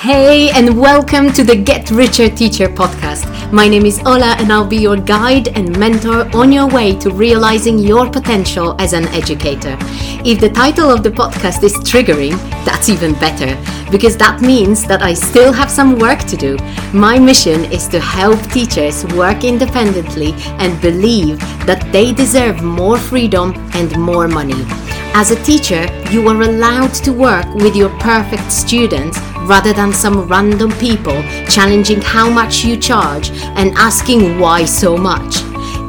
Hey, and welcome to the Get Richer Teacher podcast. My name is Ola, and I'll be your guide and mentor on your way to realizing your potential as an educator. If the title of the podcast is triggering, that's even better, because that means that I still have some work to do. My mission is to help teachers work independently and believe that they deserve more freedom and more money. As a teacher, you are allowed to work with your perfect students rather than some random people challenging how much you charge and asking why so much.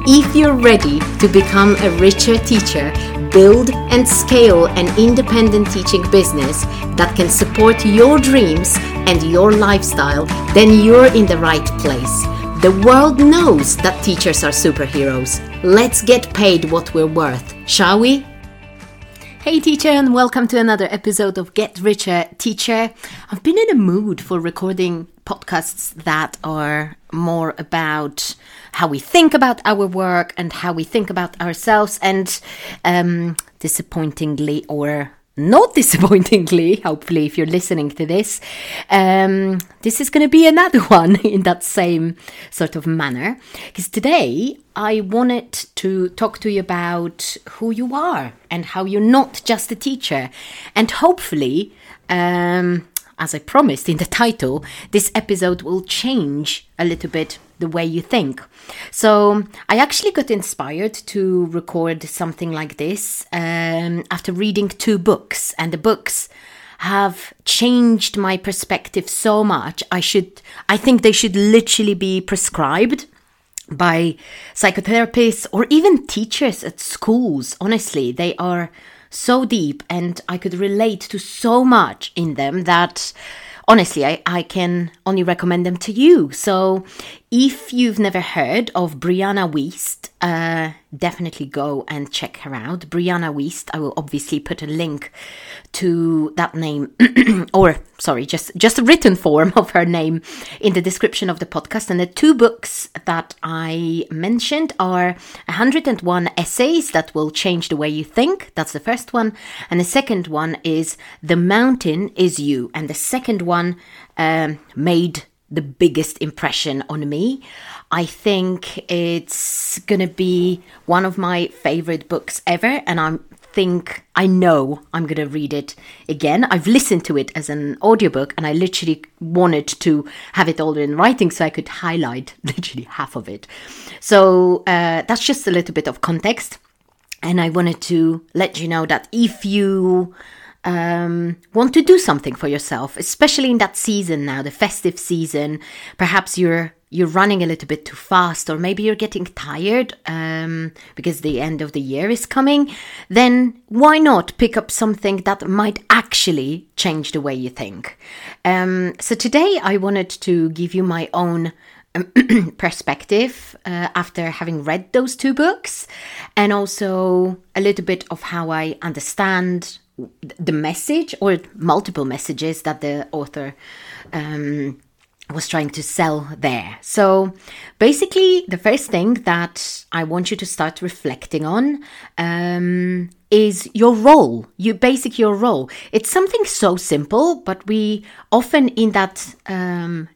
If you're ready to become a richer teacher, build and scale an independent teaching business that can support your dreams and your lifestyle, then you're in the right place. The world knows that teachers are superheroes. Let's get paid what we're worth, shall we? Hey, teacher, and welcome to another episode of Get Richer Teacher. I've been in a mood for recording podcasts that are more about how we think about our work and how we think about ourselves, and um, disappointingly or not disappointingly, hopefully, if you're listening to this, um, this is going to be another one in that same sort of manner. Because today I wanted to talk to you about who you are and how you're not just a teacher. And hopefully, um, as I promised in the title, this episode will change a little bit the way you think. So I actually got inspired to record something like this um, after reading two books, and the books have changed my perspective so much. I should, I think they should literally be prescribed by psychotherapists or even teachers at schools. Honestly, they are so deep and I could relate to so much in them that honestly, I, I can only recommend them to you. So if you've never heard of Brianna Wiest, uh, definitely go and check her out. Brianna Wiest, I will obviously put a link to that name, or sorry, just just a written form of her name in the description of the podcast. And the two books that I mentioned are 101 essays that will change the way you think. That's the first one, and the second one is The Mountain Is You, and the second one um, made the biggest impression on me. I think it's going to be one of my favorite books ever, and I think I know I'm going to read it again. I've listened to it as an audiobook, and I literally wanted to have it all in writing so I could highlight literally half of it. So uh, that's just a little bit of context. And I wanted to let you know that if you um, want to do something for yourself, especially in that season now, the festive season. Perhaps you're you're running a little bit too fast, or maybe you're getting tired um, because the end of the year is coming. Then why not pick up something that might actually change the way you think? Um, so today I wanted to give you my own perspective uh, after having read those two books and also a little bit of how I understand the message or multiple messages that the author um, was trying to sell there. So basically, the first thing that I want you to start reflecting on um, is your role. You basic your role. It's something so simple, but we often in that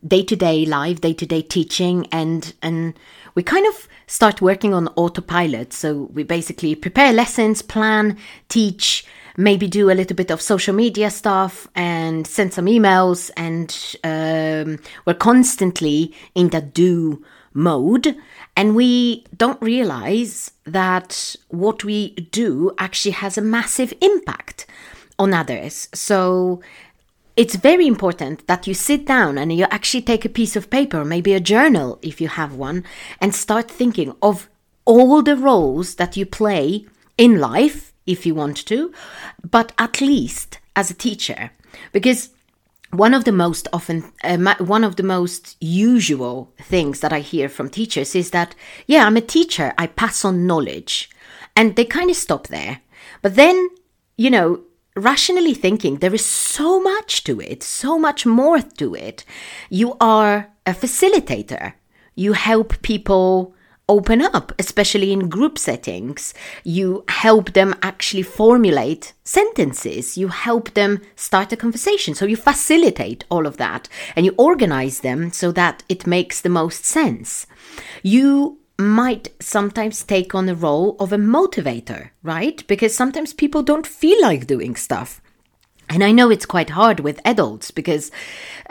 day to day life, day to day teaching, and and we kind of start working on autopilot. So we basically prepare lessons, plan, teach maybe do a little bit of social media stuff and send some emails and um, we're constantly in that do mode. And we don't realize that what we do actually has a massive impact on others. So it's very important that you sit down and you actually take a piece of paper, maybe a journal if you have one, and start thinking of all the roles that you play in life if you want to, but at least as a teacher, because one of the most often uh, one of the most usual things that i hear from teachers is that yeah i'm a teacher i pass on knowledge and they kind of stop there. But then you know rationally thinking there is so much to it so much more to it. You are a facilitator. You help people open up, especially in group settings. You help them actually formulate sentences. You help them start a conversation. So you facilitate all of that and you organize them so that it makes the most sense. You might sometimes take on the role of a motivator, right? Because sometimes people don't feel like doing stuff. And I know it's quite hard with adults because,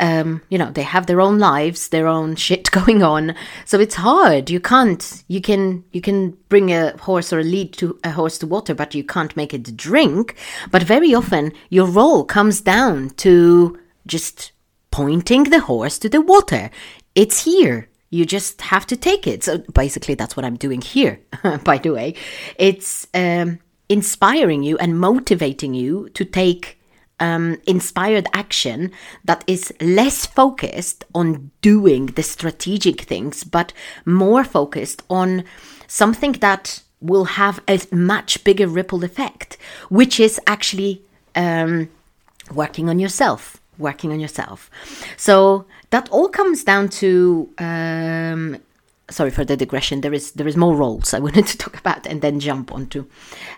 um, you know, they have their own lives, their own shit going on. So it's hard. You can't. You can. You can bring a horse or a lead to a horse to water, but you can't make it drink. But very often, your role comes down to just pointing the horse to the water. It's here. You just have to take it. So basically, that's what I'm doing here. by the way, it's um, inspiring you and motivating you to take um, inspired action that is less focused on doing the strategic things, but more focused on something that will have a much bigger ripple effect, which is actually um, working on yourself. Working on yourself. So that all comes down to um, sorry for the digression there is there is more roles i wanted to talk about and then jump onto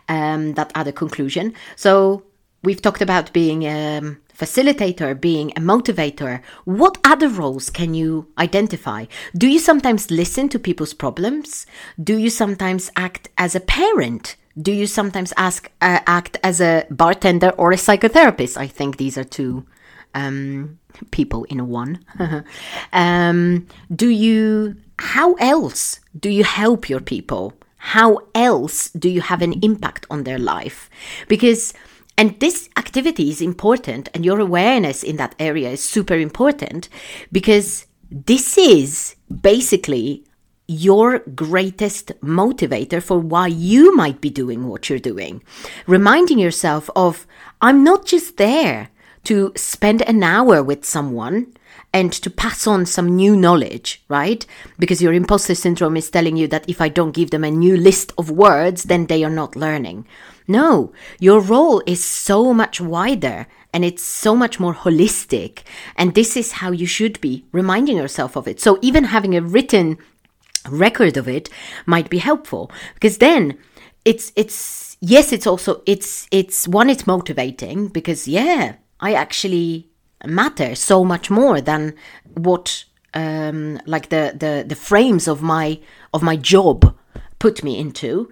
um, that other conclusion so We've talked about being a facilitator, being a motivator. What other roles can you identify? Do you sometimes listen to people's problems? Do you sometimes act as a parent? Do you sometimes ask uh, act as a bartender or a psychotherapist? I think these are two um, people in one. um, do you? How else do you help your people? How else do you have an impact on their life? Because and this activity is important, and your awareness in that area is super important because this is basically your greatest motivator for why you might be doing what you're doing. Reminding yourself of, I'm not just there to spend an hour with someone and to pass on some new knowledge, right? Because your imposter syndrome is telling you that if I don't give them a new list of words, then they are not learning. No, your role is so much wider and it's so much more holistic. And this is how you should be reminding yourself of it. So even having a written record of it might be helpful because then it's, it's, yes, it's also, it's, it's one, it's motivating because yeah, I actually matter so much more than what, um, like the, the, the frames of my, of my job put me into.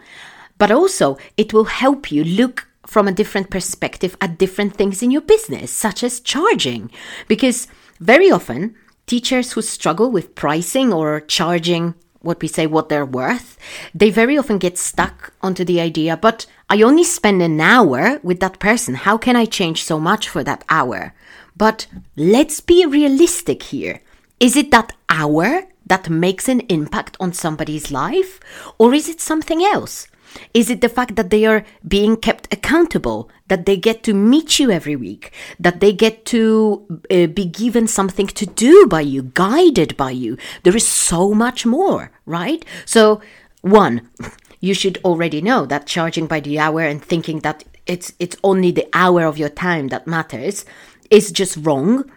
But also, it will help you look from a different perspective at different things in your business, such as charging. Because very often, teachers who struggle with pricing or charging what we say what they're worth, they very often get stuck onto the idea, but I only spend an hour with that person. How can I change so much for that hour? But let's be realistic here. Is it that hour that makes an impact on somebody's life? Or is it something else? Is it the fact that they are being kept accountable, that they get to meet you every week, that they get to uh, be given something to do by you, guided by you? There is so much more, right? So, one, you should already know that charging by the hour and thinking that it's it's only the hour of your time that matters is just wrong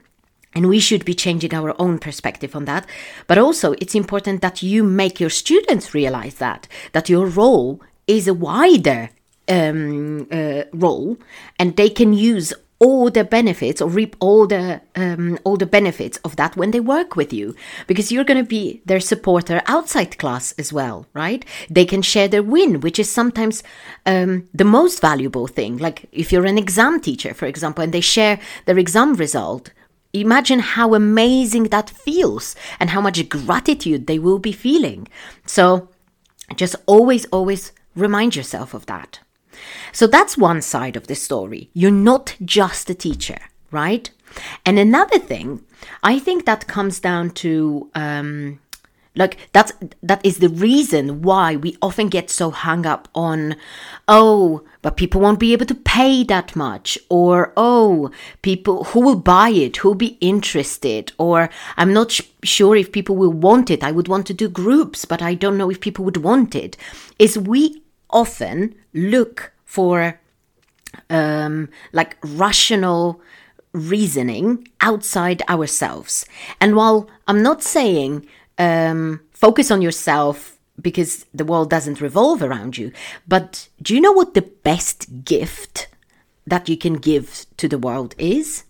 and we should be changing our own perspective on that. But also, it's important that you make your students realize that, that your role is a wider um, uh, role, and they can use all the benefits or reap all the um, all the benefits of that when they work with you. Because you're going to be their supporter outside class as well right? They can share their win which is sometimes um, the most valuable thing. Like if you're an exam teacher for example and they share their exam result imagine how amazing that feels and how much gratitude they will be feeling. So just always always Remind yourself of that. So that's one side of the story. You're not just a teacher, right? And another thing, I think that comes down to um, like that's that is the reason why we often get so hung up on oh but people won't be able to pay that much or oh people who will buy it who will be interested or i'm not sh- sure if people will want it i would want to do groups but i don't know if people would want it is we often look for um, like rational reasoning outside ourselves. And while I'm not saying um, focus on yourself because the world doesn't revolve around you. But do you know what the best gift that you can give to the world is?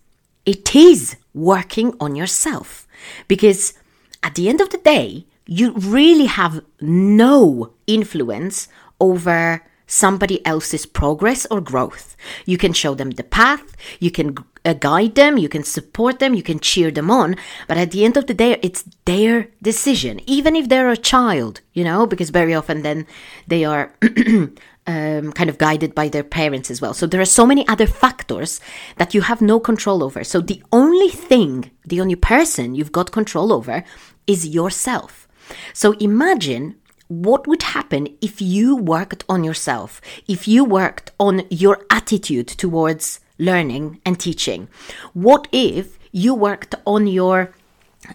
It is working on yourself. Because at the end of the day, you really have no influence over somebody else's progress or growth. You can show them the path, you can uh, guide them, you can support them, you can cheer them on, but at the end of the day, it's their decision, even if they're a child, you know, because very often then they are. um, kind of guided by their parents as well. So there are so many other factors that you have no control over. So the only thing, the only person you've got control over is yourself. So imagine what would happen if you worked on yourself, if you worked on your attitude towards learning and teaching? What if you worked on your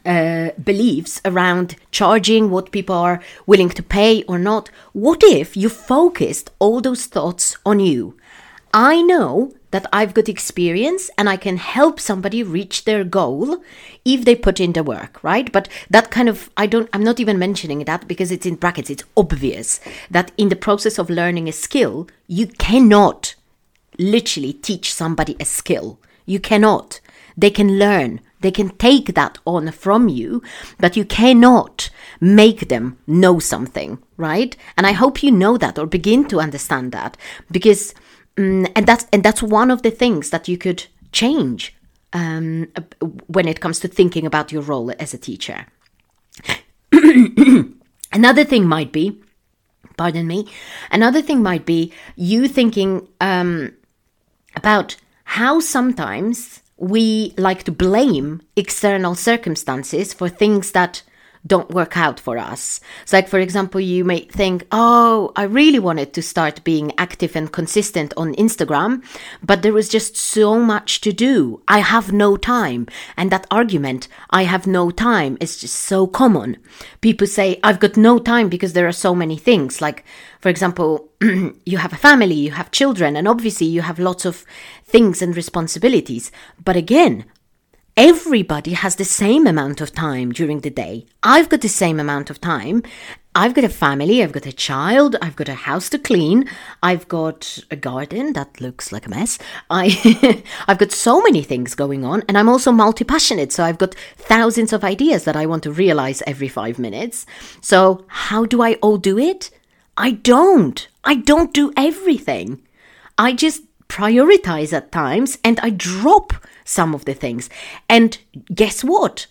uh, beliefs around charging what people are willing to pay or not? What if you focused all those thoughts on you? I know that I've got experience and I can help somebody reach their goal if they put in the work, right? But that kind of, I don't, I'm not even mentioning that because it's in brackets. It's obvious that in the process of learning a skill, you cannot literally teach somebody a skill. You cannot. They can learn. They can take that on from you, but you cannot make them know something, right? And I hope you know that or begin to understand that because Mm, and that's and that's one of the things that you could change um, when it comes to thinking about your role as a teacher. another thing might be, pardon me, another thing might be you thinking um, about how sometimes we like to blame external circumstances for things that don't work out for us. So, like, for example, you may think, oh, I really wanted to start being active and consistent on Instagram, but there was just so much to do. I have no time. And that argument, I have no time, is just so common. People say, I've got no time because there are so many things. Like, for example, you have a family, you have children, and obviously you have lots of things and responsibilities. But again, everybody has the same amount of time during the day. I've got the same amount of time. I've got a family, I've got a child, I've got a house to clean, I've got a garden that looks like a mess. I I've got so many things going on and I'm also multi-passionate, so I've got thousands of ideas that I want to realize every 5 minutes. So, how do I all do it? I don't. I don't do everything. I just prioritize at times and I drop some of the things. And guess what?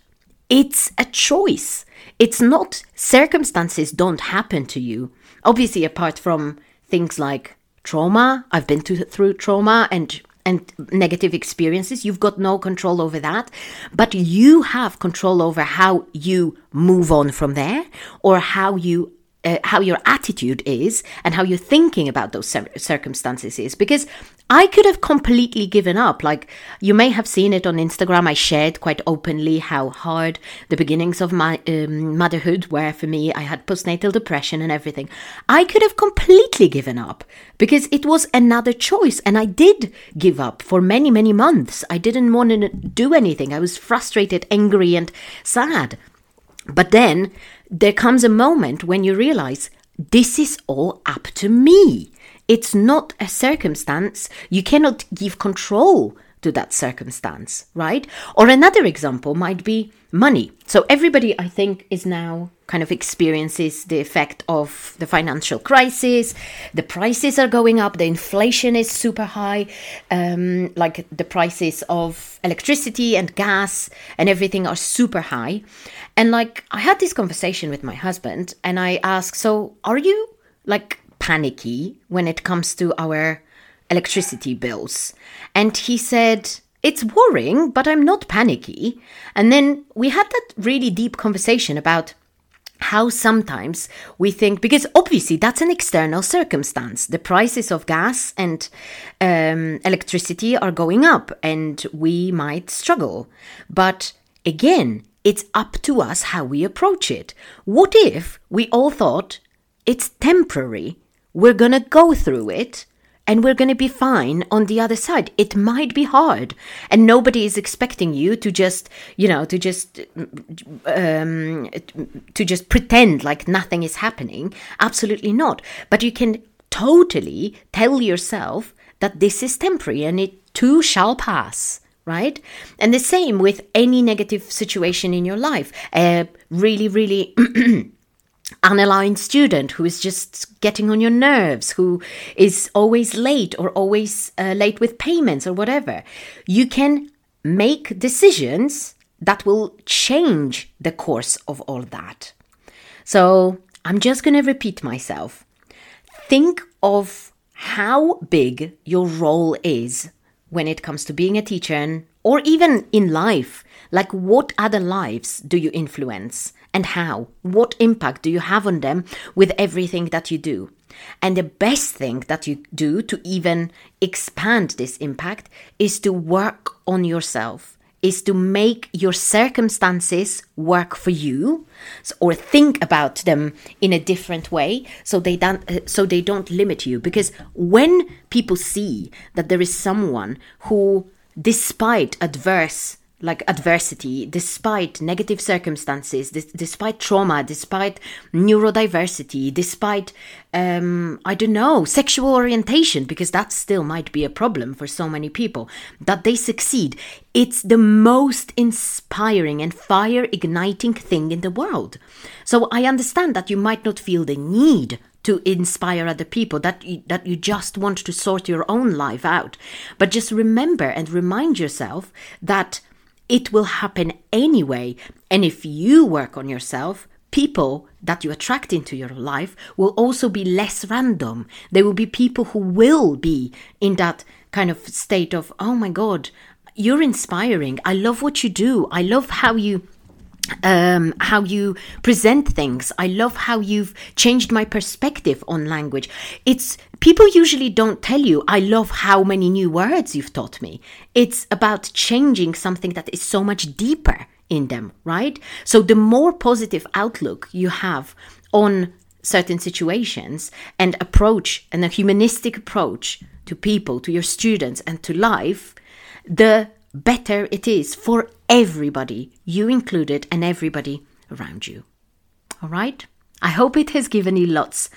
It's a choice. It's not circumstances don't happen to you. Obviously, apart from things like trauma, I've been to, through trauma and and negative experiences. You've got no control over that, but you have control over how you move on from there or how you uh, how your attitude is and how you're thinking about those circumstances is because I could have completely given up. Like you may have seen it on Instagram, I shared quite openly how hard the beginnings of my um, motherhood were for me. I had postnatal depression and everything. I could have completely given up because it was another choice, and I did give up for many, many months. I didn't want to do anything. I was frustrated, angry, and sad. But then there comes a moment when you realize this is all up to me. It's not a circumstance. You cannot give control to that circumstance, right? Or another example might be money. So everybody, I think, is now kind of experiences the effect of the financial crisis. The prices are going up. The inflation is super high. Um, like the prices of electricity and gas and everything are super high. And like I had this conversation with my husband, and I asked, "So are you like panicky when it comes to our electricity bills?" And he said, It's worrying, but I'm not panicky. And then we had that really deep conversation about how sometimes we think because obviously that's an external circumstance. The prices of gas and um, electricity are going up and we might struggle. But again it's up to us how we approach it. What if we all thought it's temporary? We're gonna go through it and we're going to be fine on the other side. It might be hard, and nobody is expecting you to just, you know, to just, um, to just pretend like nothing is happening. Absolutely not. But you can totally tell yourself that this is temporary and it too shall pass right? And the same with any negative situation in your life. A really, really unaligned student who is just getting on your nerves, who is always late or always uh, late with payments or whatever. You can make decisions that will change the course of all that. So I'm just going to repeat myself. Think of how big your role is when it comes to being a teacher and, or even in life. Like, what other lives do you influence and how? What impact do you have on them with everything that you do? And the best thing that you do to even expand this impact is to work on yourself is to make your circumstances work for you or think about them in a different way so they don't uh, so they don't limit you because when people see that there is someone who despite adverse like adversity, despite negative circumstances, despite trauma, despite neurodiversity, despite, um, I don't know, sexual orientation, because that still might be a problem for so many people, that they succeed. It's the most inspiring and fire igniting thing in the world. So I understand that you might not feel the need to inspire other people that you, that you just want to sort your own life out but just remember and remind yourself that it will happen anyway. And if you work on yourself, people that you attract into your life will also be less random. There will be people who will be in that kind of state of, oh my God, you're inspiring. I love what you do. I love how you um, how you present things. I love how you've changed my perspective on language. It's people usually don't tell you, I love how many new words you've taught me. It's about changing something that is so much deeper in them, right? So the more positive outlook you have on certain situations and approach and a humanistic approach to people, to your students, and to life, the better it is for everybody, you included, and everybody around you. All right? I hope it has given you lots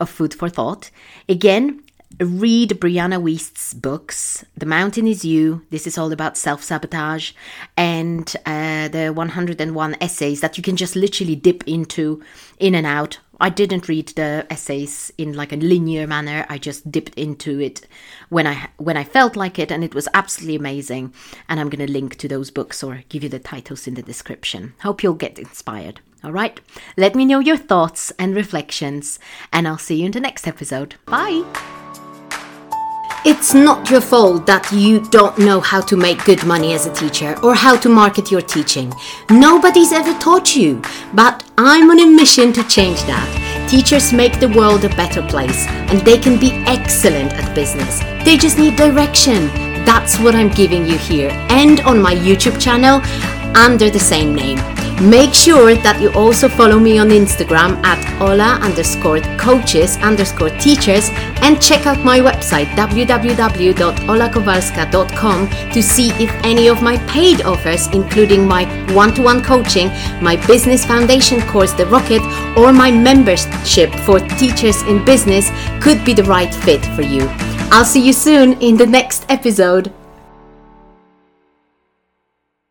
of food for thought. Again, read Brianna Wiest's books. The Mountain is You. This is all about self sabotage and uh, the 101 essays that you can just literally dip into in and out. I didn't read the essays in like a linear manner. I just dipped into it when I when I felt like it, and it was absolutely amazing. And I'm going to link to those books or give you the titles in the description. Hope you'll get inspired. All right, let me know your thoughts and reflections, and I'll see you in the next episode. Bye. It's not your fault that you don't know how to make good money as a teacher or how to market your teaching. Nobody's ever taught you, but I'm on a mission to change that. Teachers make the world a better place and they can be excellent at business. They just need direction. That's what I'm giving you here and on my YouTube channel under the same name. Make sure that you also follow me on Instagram at Ola underscore coaches underscore teachers and check out my website www.olakowalska.com to see if any of my paid offers, including my one to one coaching, my business foundation course, The Rocket, or my membership for teachers in business, could be the right fit for you. I'll see you soon in the next episode.